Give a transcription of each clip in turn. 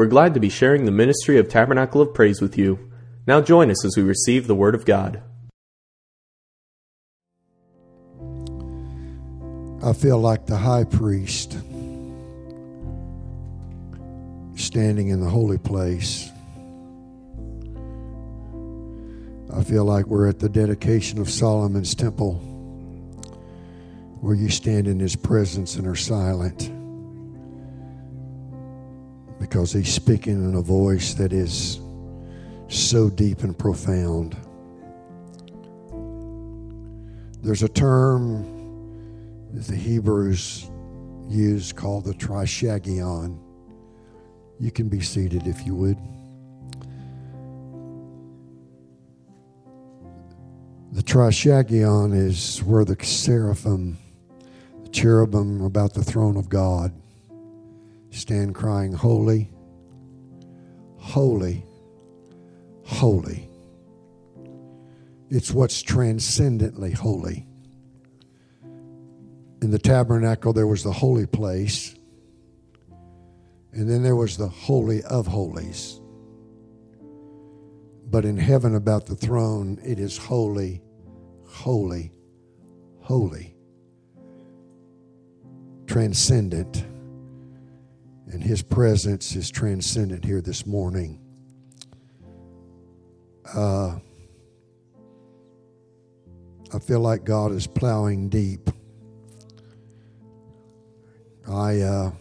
We're glad to be sharing the ministry of Tabernacle of Praise with you. Now join us as we receive the Word of God. I feel like the high priest standing in the holy place. I feel like we're at the dedication of Solomon's temple where you stand in his presence and are silent because he's speaking in a voice that is so deep and profound. There's a term that the Hebrews use called the trishagion. You can be seated if you would. The trishagion is where the seraphim, the cherubim about the throne of God, stand crying, Holy, holy, holy. It's what's transcendently holy. In the tabernacle, there was the holy place, and then there was the Holy of Holies. But in heaven, about the throne, it is holy, holy, holy, transcendent. And his presence is transcendent here this morning. Uh, I feel like God is plowing deep. I uh,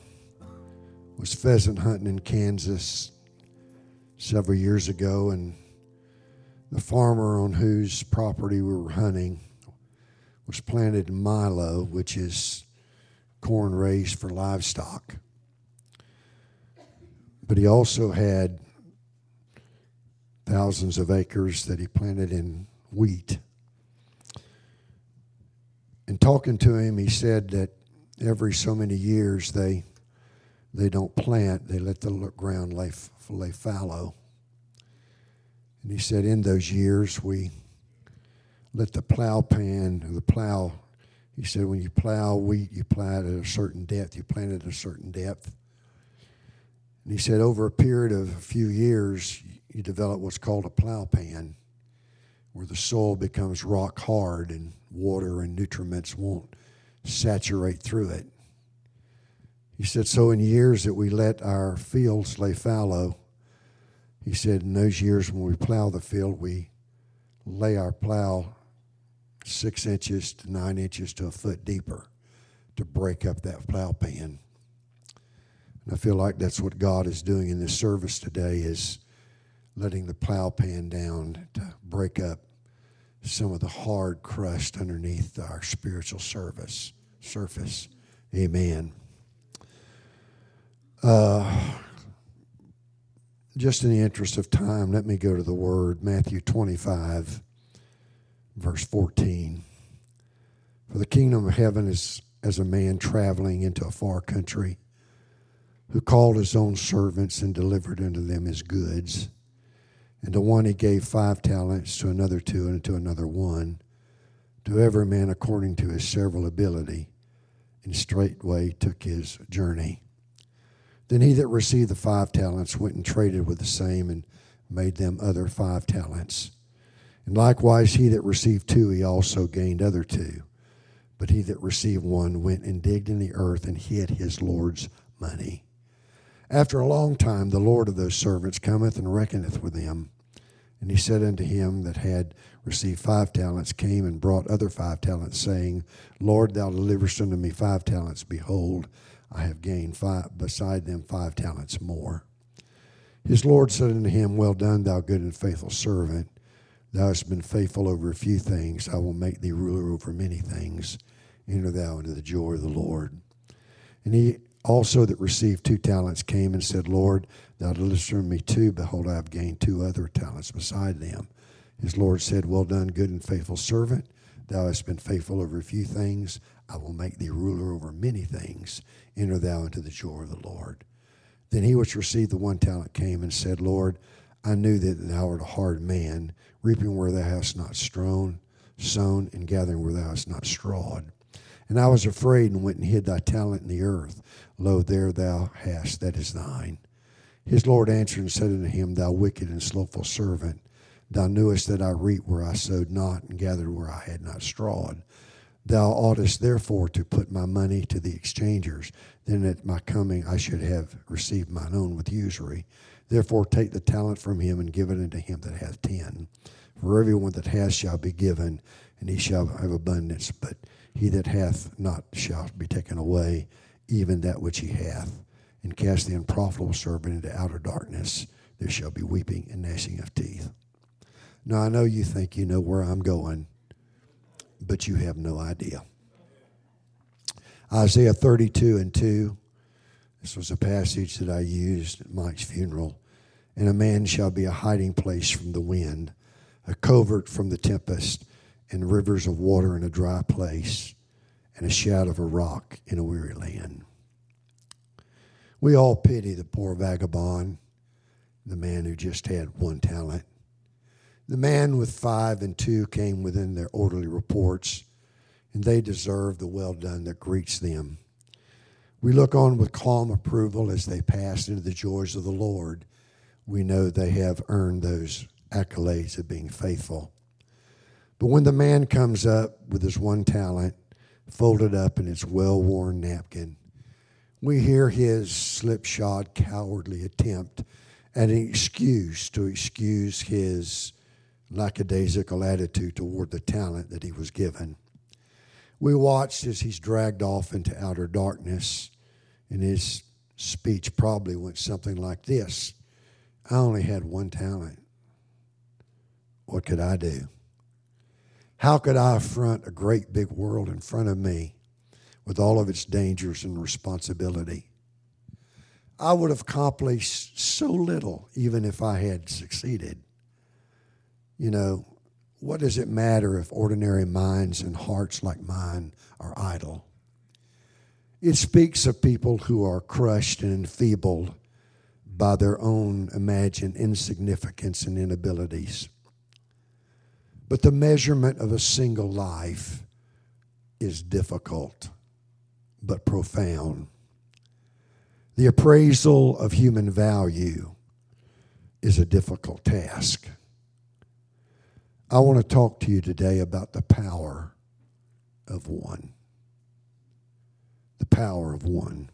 was pheasant hunting in Kansas several years ago, and the farmer on whose property we were hunting was planted in Milo, which is corn raised for livestock. But he also had thousands of acres that he planted in wheat. And talking to him, he said that every so many years they they don't plant; they let the ground lay lay fallow. And he said, in those years, we let the plow pan, the plow. He said, when you plow wheat, you plow it at a certain depth. You plant it at a certain depth. And he said, over a period of a few years, you develop what's called a plow pan, where the soil becomes rock hard and water and nutriments won't saturate through it. He said, So in years that we let our fields lay fallow, he said, in those years when we plow the field, we lay our plow six inches to nine inches to a foot deeper to break up that plow pan. And I feel like that's what God is doing in this service today is letting the plow pan down to break up some of the hard crust underneath our spiritual service surface. Amen. Uh, just in the interest of time, let me go to the word Matthew 25, verse 14. For the kingdom of heaven is as a man traveling into a far country who called his own servants and delivered unto them his goods. And to one he gave five talents, to another two, and to another one, to every man according to his several ability, and straightway took his journey. Then he that received the five talents went and traded with the same, and made them other five talents. And likewise he that received two, he also gained other two. But he that received one went and digged in the earth and hid his Lord's money. After a long time, the Lord of those servants cometh and reckoneth with them. And he said unto him that had received five talents, came and brought other five talents, saying, Lord, thou deliverest unto me five talents. Behold, I have gained five, beside them five talents more. His Lord said unto him, Well done, thou good and faithful servant. Thou hast been faithful over a few things. I will make thee ruler over many things. Enter thou into the joy of the Lord. And he also that received two talents came and said, Lord, thou didst from me two. Behold, I have gained two other talents beside them. His Lord said, Well done, good and faithful servant. Thou hast been faithful over a few things. I will make thee ruler over many things. Enter thou into the joy of the Lord. Then he which received the one talent came and said, Lord, I knew that thou art a hard man, reaping where thou hast not strown, sown, and gathering where thou hast not strawed. And I was afraid and went and hid thy talent in the earth. Lo, there thou hast, that is thine. His Lord answered and said unto him, Thou wicked and slothful servant, thou knewest that I reap where I sowed not, and gathered where I had not strawed. Thou oughtest therefore to put my money to the exchangers, then at my coming I should have received mine own with usury. Therefore take the talent from him and give it unto him that hath ten. For everyone that hath shall be given, and he shall have abundance, but he that hath not shall be taken away, even that which he hath and cast the unprofitable servant into outer darkness. There shall be weeping and gnashing of teeth. Now, I know you think you know where I'm going, but you have no idea. Isaiah 32 and 2. This was a passage that I used at Mike's funeral. And a man shall be a hiding place from the wind, a covert from the tempest, and rivers of water in a dry place, and a shadow of a rock in a weary land. We all pity the poor vagabond, the man who just had one talent. The man with five and two came within their orderly reports, and they deserve the well done that greets them. We look on with calm approval as they pass into the joys of the Lord. We know they have earned those accolades of being faithful. But when the man comes up with his one talent, folded up in its well worn napkin, we hear his slipshod, cowardly attempt at an excuse to excuse his lackadaisical attitude toward the talent that he was given. We watched as he's dragged off into outer darkness, and his speech probably went something like this I only had one talent. What could I do? How could I affront a great big world in front of me with all of its dangers and responsibility. I would have accomplished so little even if I had succeeded. You know, what does it matter if ordinary minds and hearts like mine are idle? It speaks of people who are crushed and enfeebled by their own imagined insignificance and inabilities. But the measurement of a single life is difficult but profound. The appraisal of human value is a difficult task. I want to talk to you today about the power of one. The power of one.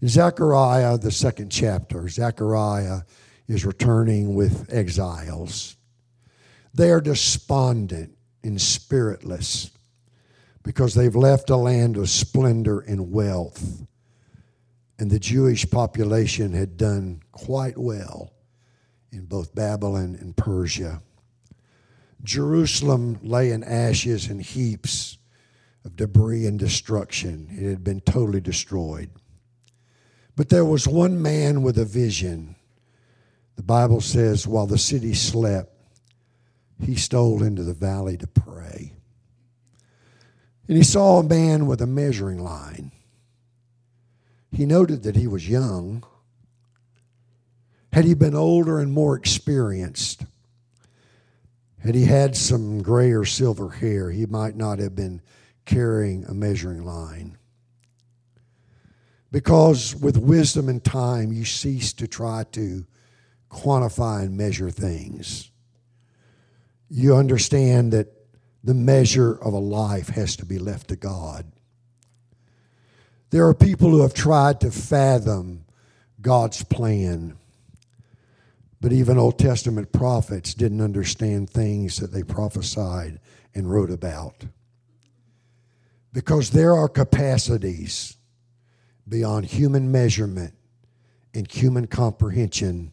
In Zechariah, the second chapter, Zechariah is returning with exiles. They are despondent and spiritless because they've left a land of splendor and wealth. And the Jewish population had done quite well in both Babylon and Persia. Jerusalem lay in ashes and heaps of debris and destruction. It had been totally destroyed. But there was one man with a vision. The Bible says, while the city slept, he stole into the valley to pray. And he saw a man with a measuring line. He noted that he was young. Had he been older and more experienced, had he had some gray or silver hair, he might not have been carrying a measuring line. Because with wisdom and time, you cease to try to quantify and measure things. You understand that the measure of a life has to be left to God. There are people who have tried to fathom God's plan, but even Old Testament prophets didn't understand things that they prophesied and wrote about. Because there are capacities beyond human measurement and human comprehension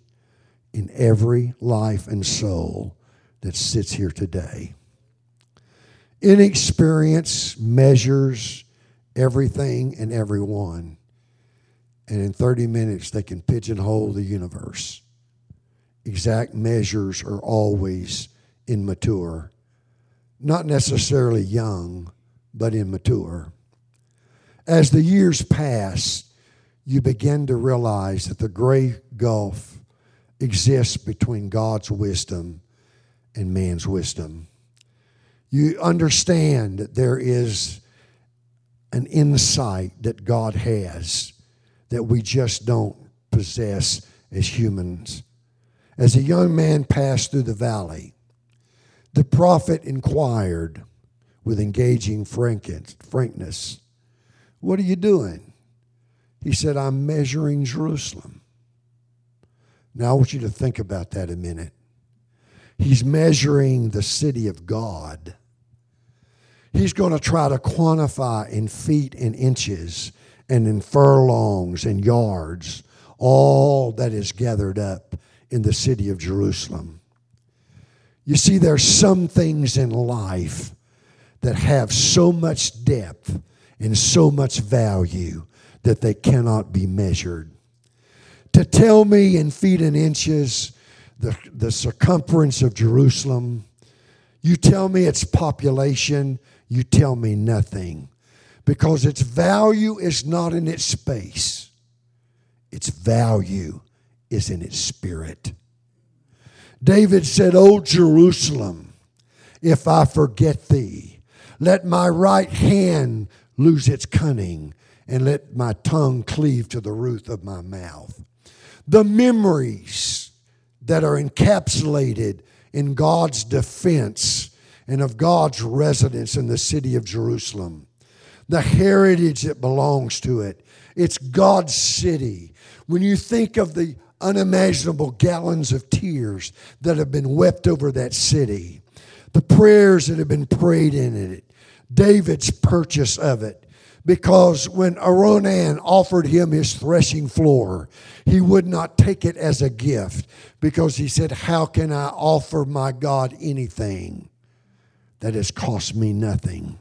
in every life and soul that sits here today. Inexperience measures everything and everyone. And in 30 minutes, they can pigeonhole the universe. Exact measures are always immature, not necessarily young, but immature. As the years pass, you begin to realize that the gray gulf exists between God's wisdom and man's wisdom you understand that there is an insight that God has that we just don't possess as humans. As a young man passed through the valley, the prophet inquired with engaging frankness, What are you doing? He said, I'm measuring Jerusalem. Now I want you to think about that a minute. He's measuring the city of God. He's going to try to quantify in feet and inches and in furlongs and yards all that is gathered up in the city of Jerusalem. You see, there's some things in life that have so much depth and so much value that they cannot be measured. To tell me in feet and inches the, the circumference of Jerusalem, you tell me its population, you tell me nothing. Because its value is not in its space, its value is in its spirit. David said, O Jerusalem, if I forget thee, let my right hand lose its cunning, and let my tongue cleave to the roof of my mouth. The memories that are encapsulated in God's defense and of God's residence in the city of Jerusalem, the heritage that belongs to it. It's God's city. When you think of the unimaginable gallons of tears that have been wept over that city, the prayers that have been prayed in it, David's purchase of it. Because when Araunah offered him his threshing floor, he would not take it as a gift because he said, How can I offer my God anything that has cost me nothing?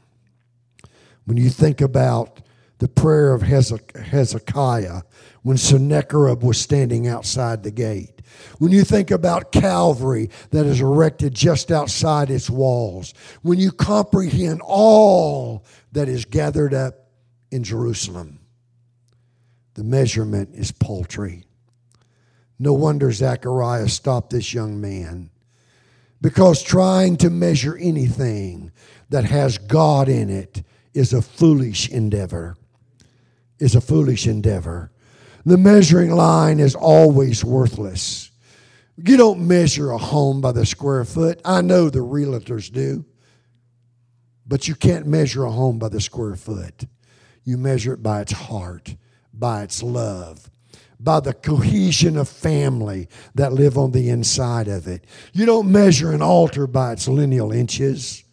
When you think about the prayer of Hezekiah when Sennacherib was standing outside the gate. When you think about Calvary that is erected just outside its walls. When you comprehend all that is gathered up in Jerusalem, the measurement is paltry. No wonder Zechariah stopped this young man because trying to measure anything that has God in it is a foolish endeavor. Is a foolish endeavor. The measuring line is always worthless. You don't measure a home by the square foot. I know the realtors do. But you can't measure a home by the square foot. You measure it by its heart, by its love, by the cohesion of family that live on the inside of it. You don't measure an altar by its lineal inches.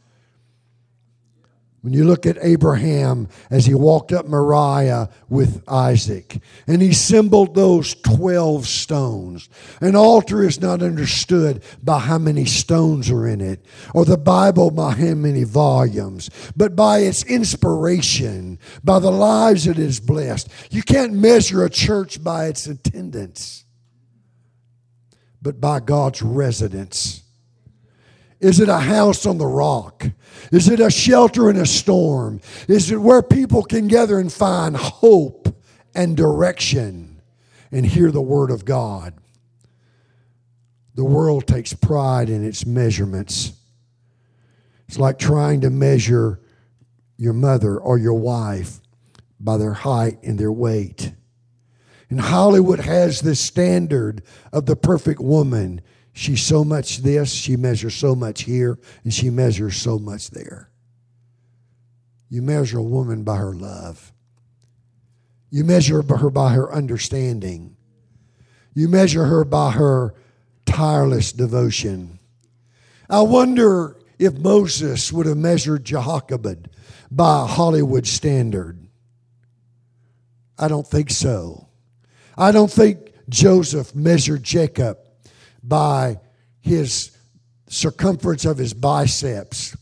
When you look at Abraham as he walked up Moriah with Isaac, and he symboled those 12 stones. An altar is not understood by how many stones are in it, or the Bible by how many volumes, but by its inspiration, by the lives it has blessed. You can't measure a church by its attendance, but by God's residence is it a house on the rock? Is it a shelter in a storm? Is it where people can gather and find hope and direction and hear the word of God? The world takes pride in its measurements. It's like trying to measure your mother or your wife by their height and their weight. And Hollywood has this standard of the perfect woman She's so much this, she measures so much here, and she measures so much there. You measure a woman by her love. You measure her by her understanding. You measure her by her tireless devotion. I wonder if Moses would have measured Jochebed by Hollywood standard. I don't think so. I don't think Joseph measured Jacob by his circumference of his biceps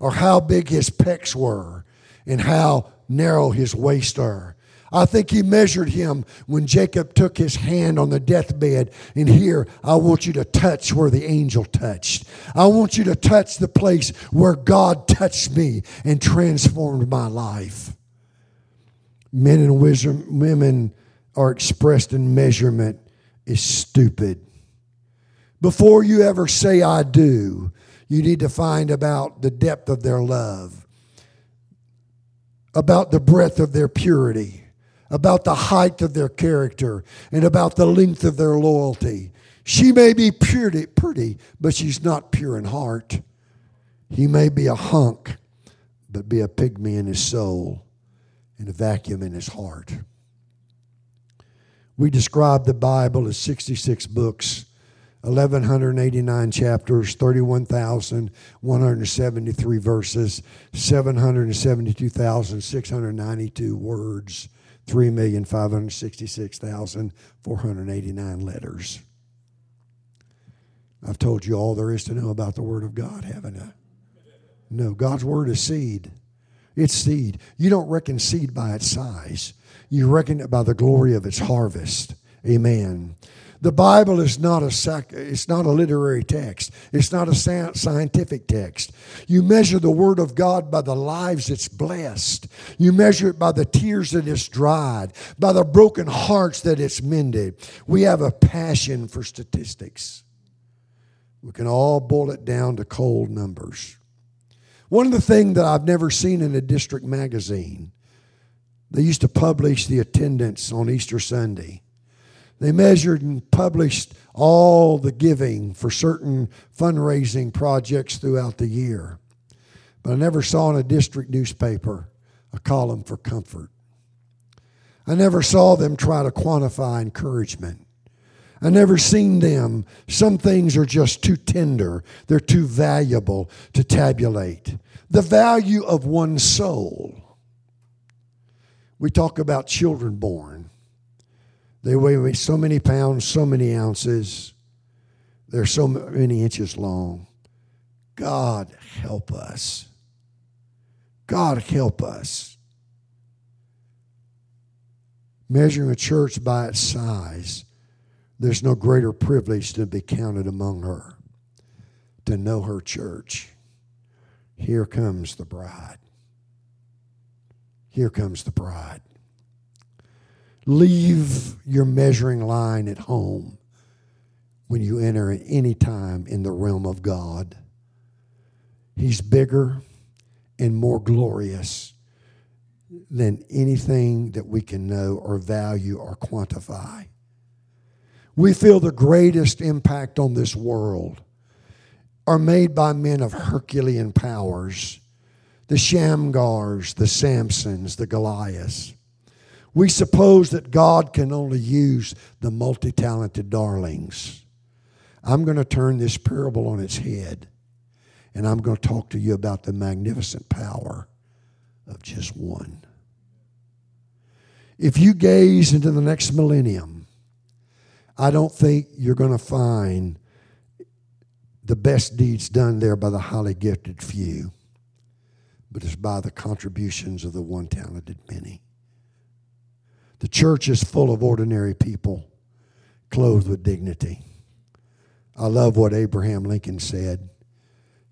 or how big his pecs were and how narrow his waist are. I think he measured him when Jacob took his hand on the deathbed. And here, I want you to touch where the angel touched. I want you to touch the place where God touched me and transformed my life. Men and women are expressed in measurement is stupid. Before you ever say, I do, you need to find about the depth of their love, about the breadth of their purity, about the height of their character and about the length of their loyalty. She may be pretty, pretty, but she's not pure in heart. He may be a hunk, but be a pygmy in his soul and a vacuum in his heart. We describe the Bible as 66 books, 1,189 chapters, 31,173 verses, 772,692 words, 3,566,489 letters. I've told you all there is to know about the Word of God, haven't I? No, God's Word is seed. It's seed. You don't reckon seed by its size, you reckon it by the glory of its harvest. Amen. The Bible is not a sac- it's not a literary text. It's not a scientific text. You measure the word of God by the lives it's blessed. You measure it by the tears that it's dried, by the broken hearts that it's mended. We have a passion for statistics. We can all boil it down to cold numbers. One of the things that I've never seen in a district magazine, they used to publish the attendance on Easter Sunday. They measured and published all the giving for certain fundraising projects throughout the year. But I never saw in a district newspaper a column for comfort. I never saw them try to quantify encouragement. I never seen them. Some things are just too tender, they're too valuable to tabulate. The value of one soul. We talk about children born. They weigh so many pounds, so many ounces. They're so many inches long. God help us. God help us. Measuring a church by its size there's no greater privilege than to be counted among her, to know her church. Here comes the bride. Here comes the bride. Leave your measuring line at home when you enter at any time in the realm of God. He's bigger and more glorious than anything that we can know or value or quantify we feel the greatest impact on this world are made by men of Herculean powers the Shamgars, the Samsons, the Goliaths. We suppose that God can only use the multi talented darlings. I'm going to turn this parable on its head, and I'm going to talk to you about the magnificent power of just one. If you gaze into the next millennium, I don't think you're going to find the best deeds done there by the highly gifted few, but it's by the contributions of the one talented many. The church is full of ordinary people clothed with dignity. I love what Abraham Lincoln said.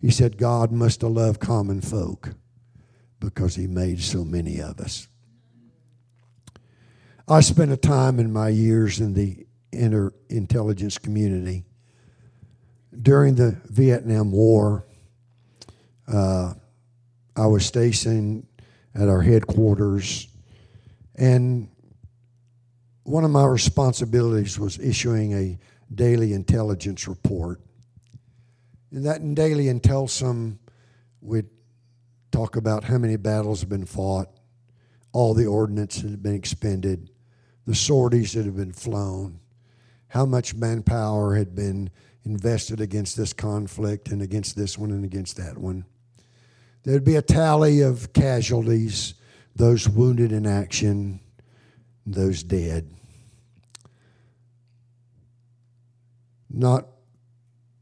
He said, God must have loved common folk because he made so many of us. I spent a time in my years in the inner intelligence community. During the Vietnam War, uh, I was stationed at our headquarters, and one of my responsibilities was issuing a daily intelligence report. And that daily intelsum would talk about how many battles have been fought, all the ordnance that had been expended, the sorties that have been flown, how much manpower had been invested against this conflict and against this one and against that one. There'd be a tally of casualties, those wounded in action, those dead. Not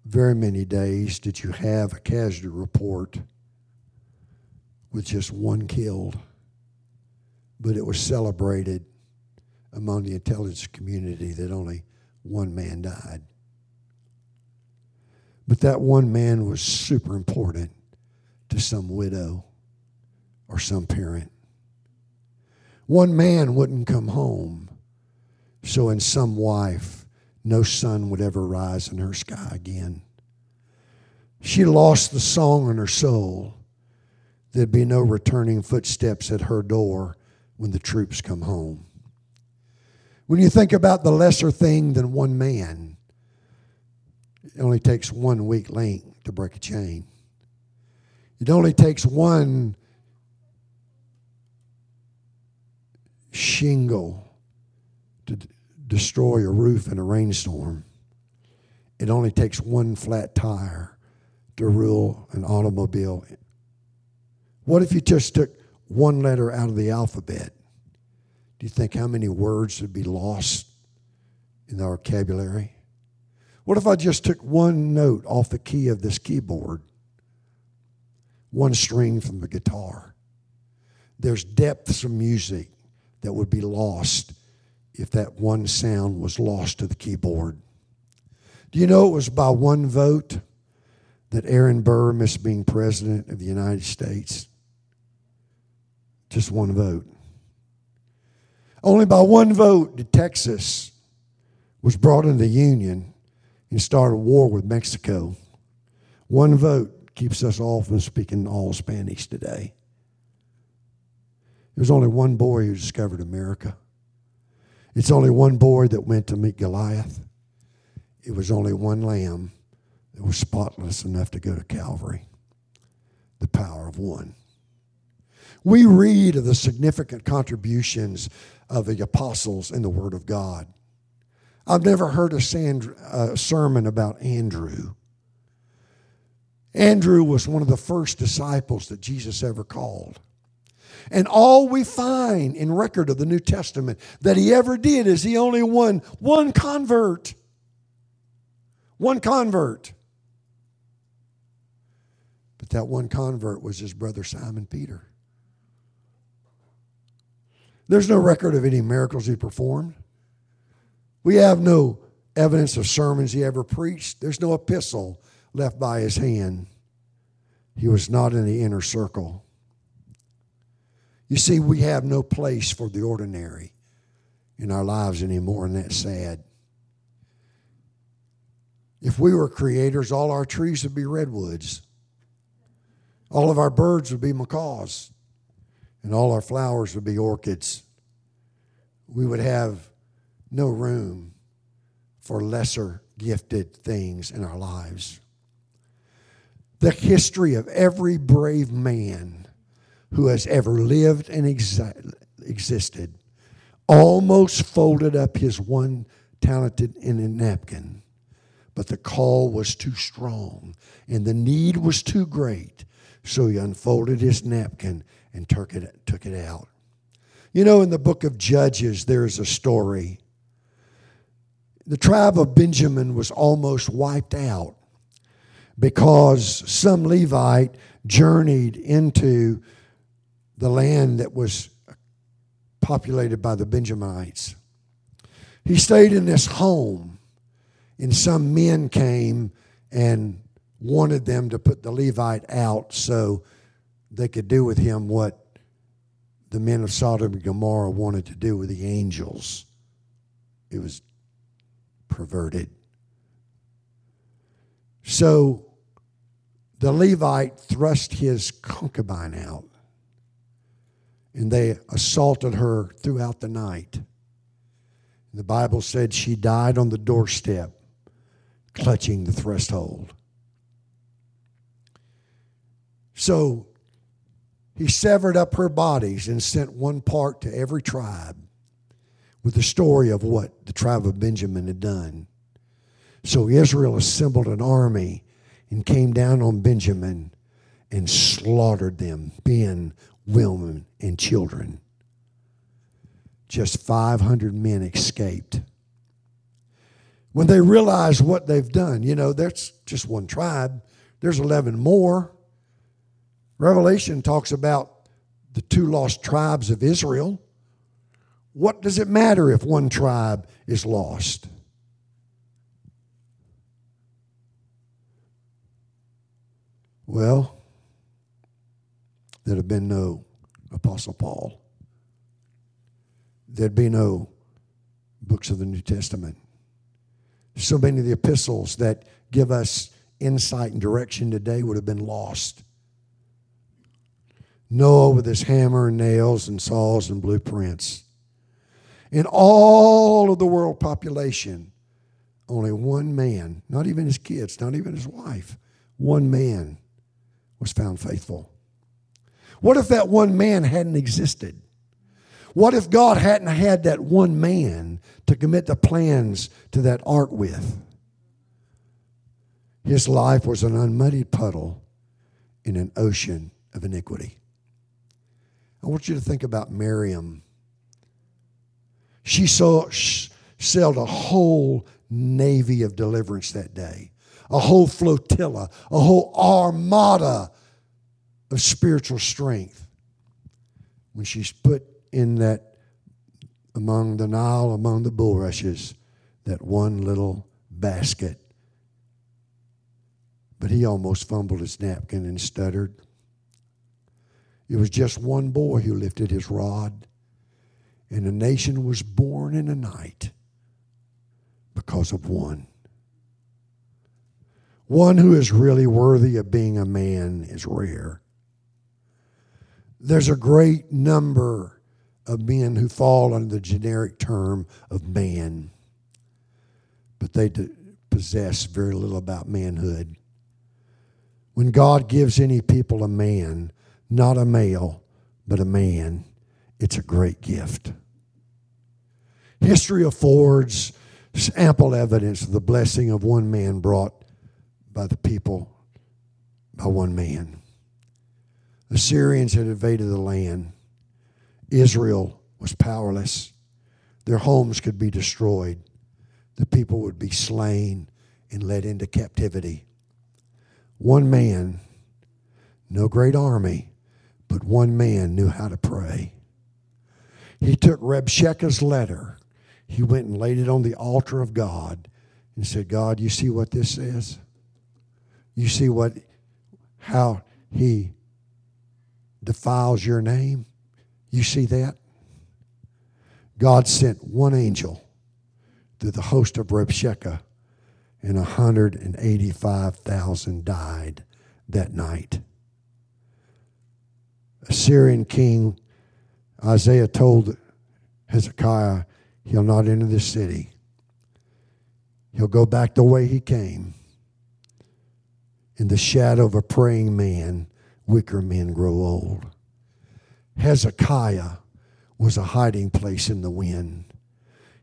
very many days did you have a casualty report with just one killed, but it was celebrated among the intelligence community that only one man died. But that one man was super important to some widow or some parent. One man wouldn't come home, so in some wife, no sun would ever rise in her sky again. She lost the song in her soul. There'd be no returning footsteps at her door when the troops come home. When you think about the lesser thing than one man, it only takes one weak link to break a chain. It only takes one shingle to d- destroy a roof in a rainstorm. It only takes one flat tire to rule an automobile. What if you just took one letter out of the alphabet? Do you think how many words would be lost in our vocabulary? What if I just took one note off the key of this keyboard? One string from the guitar. There's depths of music that would be lost if that one sound was lost to the keyboard. Do you know it was by one vote that Aaron Burr missed being president of the United States? Just one vote. Only by one vote did Texas was brought into the Union and started a war with Mexico. One vote keeps us all from speaking all Spanish today. There's only one boy who discovered America. It's only one boy that went to meet Goliath. It was only one lamb that was spotless enough to go to Calvary. The power of one. We read of the significant contributions of the apostles in the Word of God. I've never heard a, sand, a sermon about Andrew. Andrew was one of the first disciples that Jesus ever called. And all we find in record of the New Testament that he ever did is he only won one convert. One convert. But that one convert was his brother Simon Peter. There's no record of any miracles he performed. We have no evidence of sermons he ever preached. There's no epistle left by his hand. He was not in the inner circle. You see, we have no place for the ordinary in our lives anymore, and that's sad. If we were creators, all our trees would be redwoods, all of our birds would be macaws, and all our flowers would be orchids. We would have no room for lesser gifted things in our lives. The history of every brave man who has ever lived and existed almost folded up his one talented in a napkin, but the call was too strong and the need was too great, so he unfolded his napkin and took it, took it out. You know, in the book of Judges, there's a story. The tribe of Benjamin was almost wiped out because some Levite journeyed into the land that was populated by the Benjamites. He stayed in this home, and some men came and wanted them to put the Levite out so they could do with him what the men of Sodom and Gomorrah wanted to do with the angels. It was perverted. So the Levite thrust his concubine out and they assaulted her throughout the night. The Bible said she died on the doorstep, clutching the threshold. So he severed up her bodies and sent one part to every tribe with the story of what the tribe of Benjamin had done. So Israel assembled an army and came down on Benjamin and slaughtered them, men, women, and children. Just 500 men escaped. When they realize what they've done, you know, that's just one tribe, there's 11 more. Revelation talks about the two lost tribes of Israel. What does it matter if one tribe is lost? Well, there'd have been no Apostle Paul. There'd be no books of the New Testament. So many of the epistles that give us insight and direction today would have been lost. Noah with his hammer and nails and saws and blueprints. In all of the world population, only one man, not even his kids, not even his wife, one man was found faithful. What if that one man hadn't existed? What if God hadn't had that one man to commit the plans to that ark with? His life was an unmuddied puddle in an ocean of iniquity. I want you to think about Miriam. She saw, sailed a whole navy of deliverance that day, a whole flotilla, a whole armada of spiritual strength. When she's put in that among the Nile, among the bulrushes, that one little basket. But he almost fumbled his napkin and stuttered. It was just one boy who lifted his rod, and a nation was born in a night because of one. One who is really worthy of being a man is rare. There's a great number of men who fall under the generic term of man, but they possess very little about manhood. When God gives any people a man, not a male, but a man, it's a great gift. History affords ample evidence of the blessing of one man brought by the people by one man. The Syrians had invaded the land. Israel was powerless. Their homes could be destroyed. The people would be slain and led into captivity. One man, no great army, but one man knew how to pray. He took Rabshakeh's letter he went and laid it on the altar of God and said, God, you see what this says? You see what how he defiles your name? You see that? God sent one angel through the host of Rabshakeh, and 185,000 died that night. Assyrian king Isaiah told Hezekiah, He'll not enter the city. He'll go back the way he came. In the shadow of a praying man, wicker men grow old. Hezekiah was a hiding place in the wind.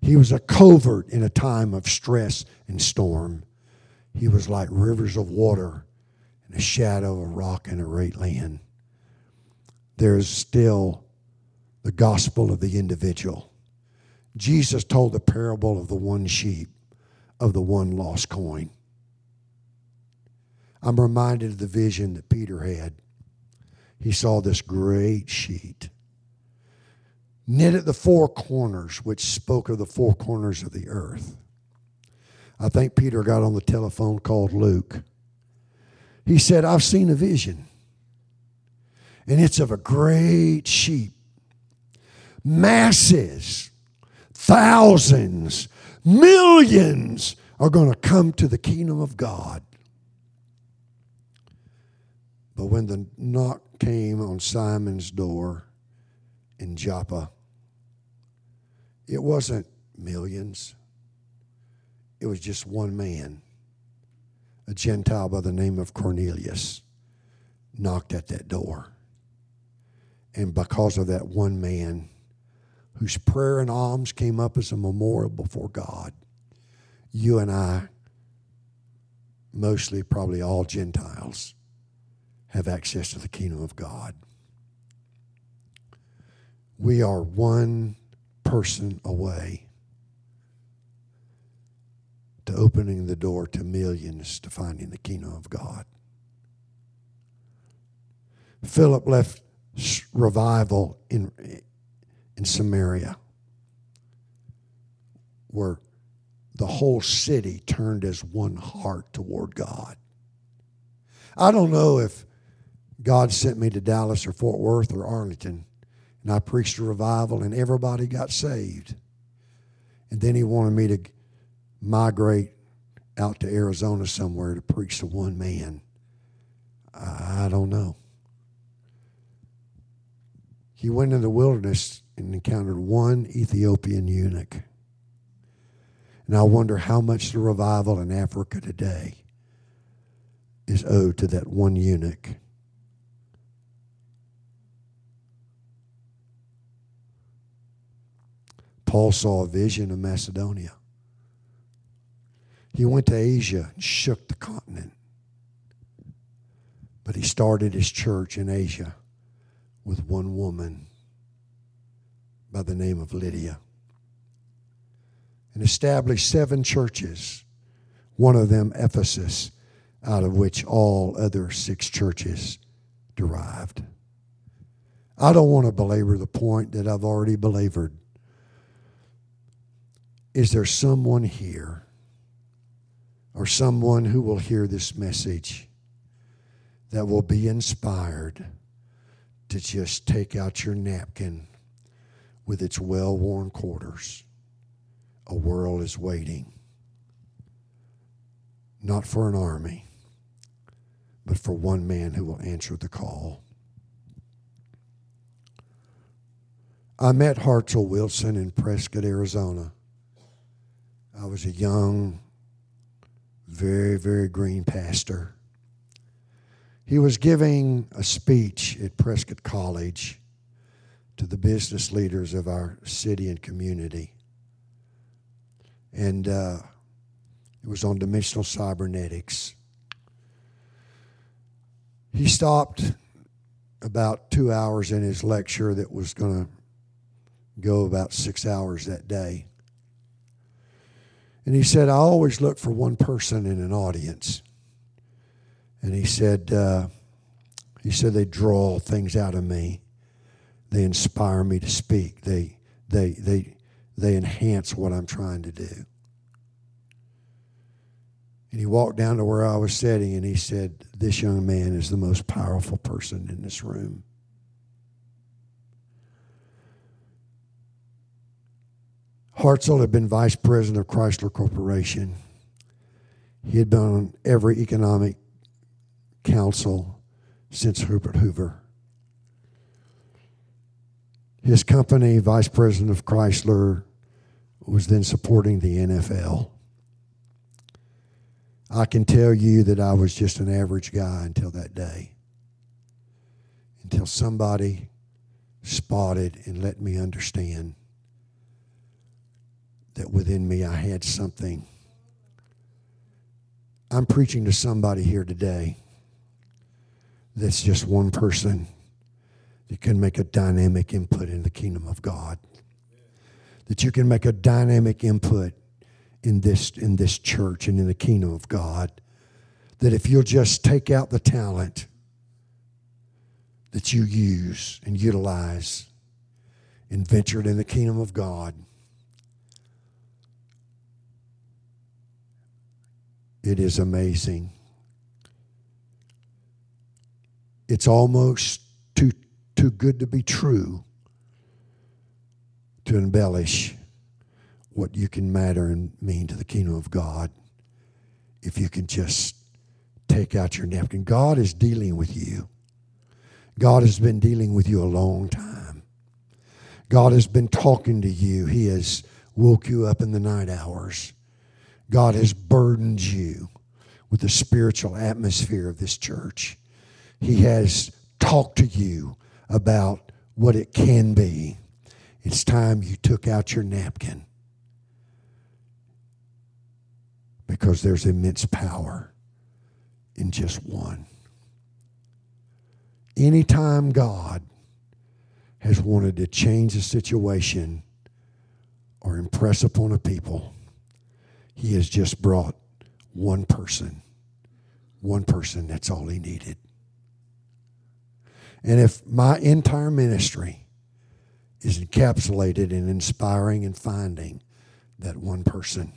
He was a covert in a time of stress and storm. He was like rivers of water in the shadow of a rock in a great land. There is still the gospel of the individual. Jesus told the parable of the one sheep, of the one lost coin. I'm reminded of the vision that Peter had. He saw this great sheet knit at the four corners, which spoke of the four corners of the earth. I think Peter got on the telephone, called Luke. He said, I've seen a vision, and it's of a great sheep, masses thousands, millions are going to come to the kingdom of God. But when the knock came on Simon's door in Joppa, it wasn't millions. It was just one man, a Gentile by the name of Cornelius, knocked at that door. And because of that one man, whose prayer and alms came up as a memorial before God, you and I, mostly probably all Gentiles, have access to the kingdom of God. We are one person away to opening the door to millions to finding the kingdom of God. Philip left revival in in Samaria, where the whole city turned as one heart toward God. I don't know if God sent me to Dallas or Fort Worth or Arlington, and I preached a revival, and everybody got saved. And then He wanted me to migrate out to Arizona somewhere to preach to one man. I don't know. He went in the wilderness and encountered one Ethiopian eunuch. And I wonder how much the revival in Africa today is owed to that one eunuch. Paul saw a vision of Macedonia. He went to Asia and shook the continent. But he started his church in Asia with one woman by the name of Lydia and established seven churches, one of them Ephesus, out of which all other six churches derived. I don't want to belabor the point that I've already belabored. Is there someone here or someone who will hear this message that will be inspired to just take out your napkin with its well worn quarters? A world is waiting, not for an army, but for one man who will answer the call. I met Hartzell Wilson in Prescott, Arizona. I was a young, very, very green pastor. He was giving a speech at Prescott College to the business leaders of our city and community. And uh, it was on dimensional cybernetics. He stopped about two hours in his lecture that was going to go about six hours that day. And he said, I always look for one person in an audience. And he said, uh, he said they draw things out of me. They inspire me to speak. They, they, they, they enhance what I'm trying to do. And he walked down to where I was sitting and he said, This young man is the most powerful person in this room. Hartzell had been vice president of Chrysler Corporation. He had been on every economic council since Herbert Hoover. His company, vice president of Chrysler, was then supporting the NFL. I can tell you that I was just an average guy until that day. Until somebody spotted and let me understand that within me I had something. I'm preaching to somebody here today that's just one person that can make a dynamic input in the kingdom of God. That you can make a dynamic input in this in this church and in the kingdom of God. That if you'll just take out the talent that you use and utilize and venture it in the kingdom of God It is amazing. It's almost too, too good to be true to embellish what you can matter and mean to the kingdom of God if you can just take out your napkin. God is dealing with you. God has been dealing with you a long time. God has been talking to you. He has woke you up in the night hours. God has burdened you with the spiritual atmosphere of this church. He has talked to you about what it can be. It's time you took out your napkin because there's immense power in just one. Anytime God has wanted to change a situation or impress upon a people, he has just brought one person. One person, that's all he needed. And if my entire ministry is encapsulated in inspiring and finding that one person,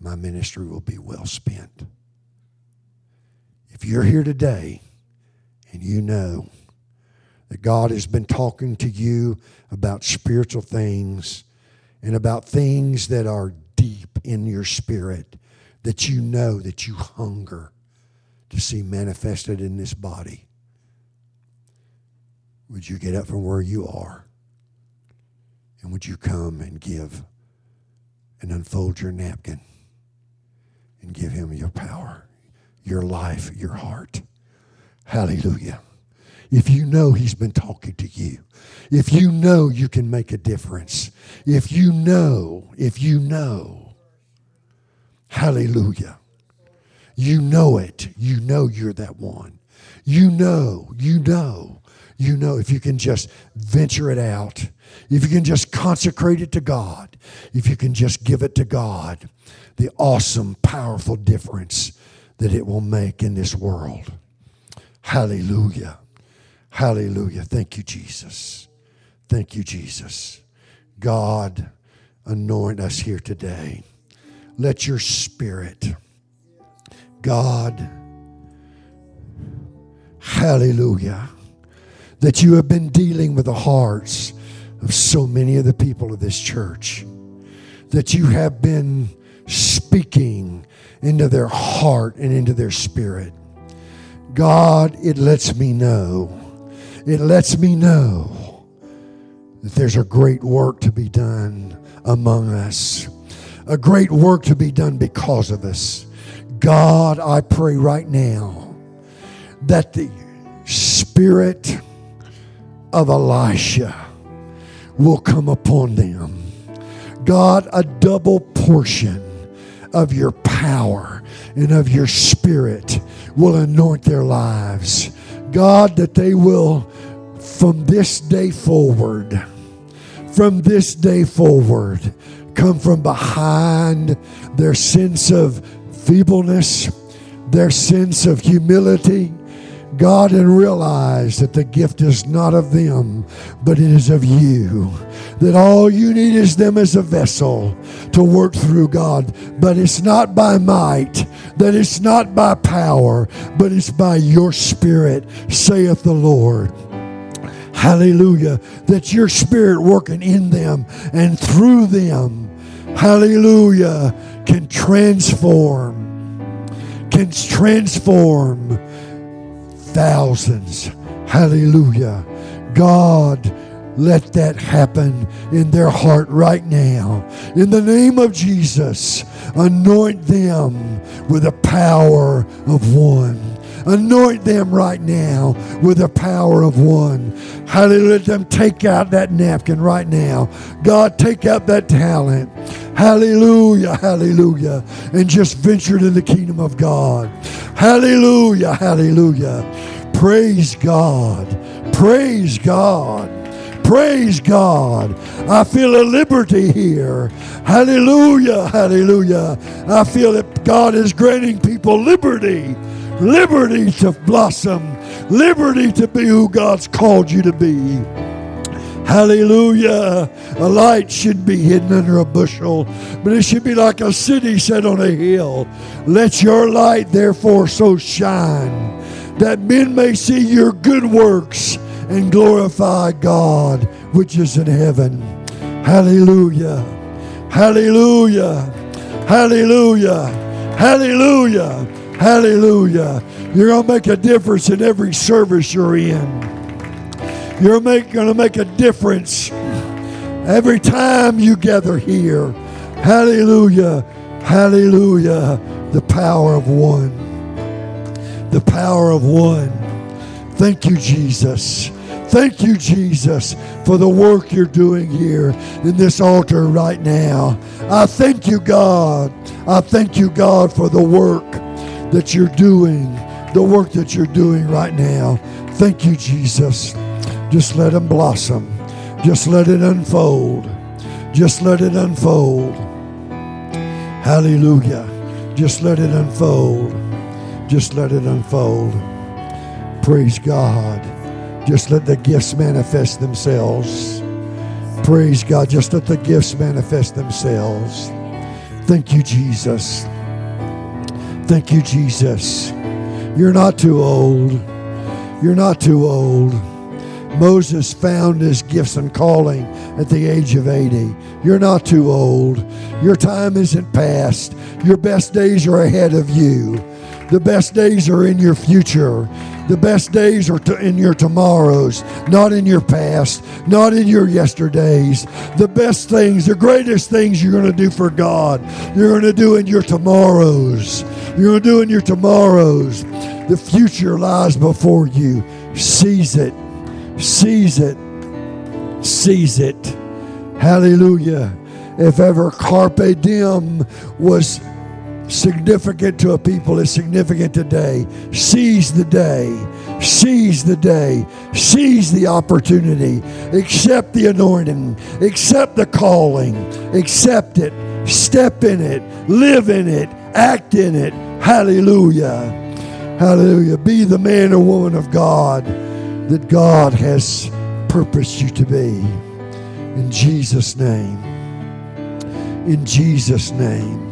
my ministry will be well spent. If you're here today and you know that God has been talking to you about spiritual things and about things that are deep in your spirit that you know that you hunger to see manifested in this body, would you get up from where you are And would you come and give and unfold your napkin and give him your power, your life, your heart? Hallelujah. If you know he's been talking to you, if you know you can make a difference, if you know, if you know, hallelujah. You know it. You know you're that one. You know, you know, you know if you can just venture it out, if you can just consecrate it to God, if you can just give it to God, the awesome, powerful difference that it will make in this world. Hallelujah. Hallelujah. Thank you, Jesus. Thank you, Jesus. God, anoint us here today. Let your spirit, God, hallelujah, that you have been dealing with the hearts of so many of the people of this church, that you have been speaking into their heart and into their spirit. God, it lets me know, it lets me know that there's a great work to be done among us, a great work to be done because of us. God, I pray right now that the spirit of Elisha will come upon them. God, a double portion of your power and of your spirit will anoint their lives. God, that they will, from this day forward, from this day forward, come from behind their sense of feebleness, their sense of humility, God, and realize that the gift is not of them, but it is of you. That all you need is them as a vessel to work through God. But it's not by might, that it's not by power, but it's by your spirit, saith the Lord. Hallelujah. That your spirit working in them and through them, hallelujah, can transform, can transform thousands. Hallelujah. God, let that happen in their heart right now. In the name of Jesus, anoint them with the power of one. Anoint them right now with the power of one. Hallelujah. Let them take out that napkin right now. God, take out that talent. Hallelujah. Hallelujah. And just venture in the kingdom of God. Hallelujah. Hallelujah. Praise God. Praise God. Praise God. I feel a liberty here. Hallelujah. Hallelujah. I feel that God is granting people liberty liberty to blossom, liberty to be who God's called you to be. Hallelujah. A light should be hidden under a bushel, but it should be like a city set on a hill. Let your light therefore so shine that men may see your good works and glorify God which is in heaven. Hallelujah. Hallelujah. Hallelujah. Hallelujah. Hallelujah. You're going to make a difference in every service you're in. You're going to make a difference every time you gather here. Hallelujah. Hallelujah. The power of one. The power of one. Thank you, Jesus. Thank you, Jesus, for the work you're doing here in this altar right now. I thank you, God. I thank you, God, for the work that you're doing, the work that you're doing right now. Thank you, Jesus. Just let them blossom. Just let it unfold. Just let it unfold. Hallelujah. Just let it unfold. Just let it unfold. Praise God. Just let the gifts manifest themselves. Praise God. Just let the gifts manifest themselves. Thank you, Jesus. Thank you, Jesus. You're not too old. You're not too old. Moses found his gifts and calling at the age of 80. You're not too old. Your time isn't past. Your best days are ahead of you. The best days are in your future. The best days are to, in your tomorrows, not in your past, not in your yesterdays. The best things, the greatest things you're going to do for God, you're going to do in your tomorrows. You're going to do in your tomorrows. The future lies before you. Seize it. Seize it. Seize it. Hallelujah. If ever carpe diem was significant to a people is significant today. Seize the day. Seize the day. Seize the opportunity. Accept the anointing. Accept the calling. Accept it. Step in it. Live in it. Act in it. Hallelujah. Hallelujah. Be the man or woman of God that God has purposed you to be. In Jesus' name. In Jesus' name.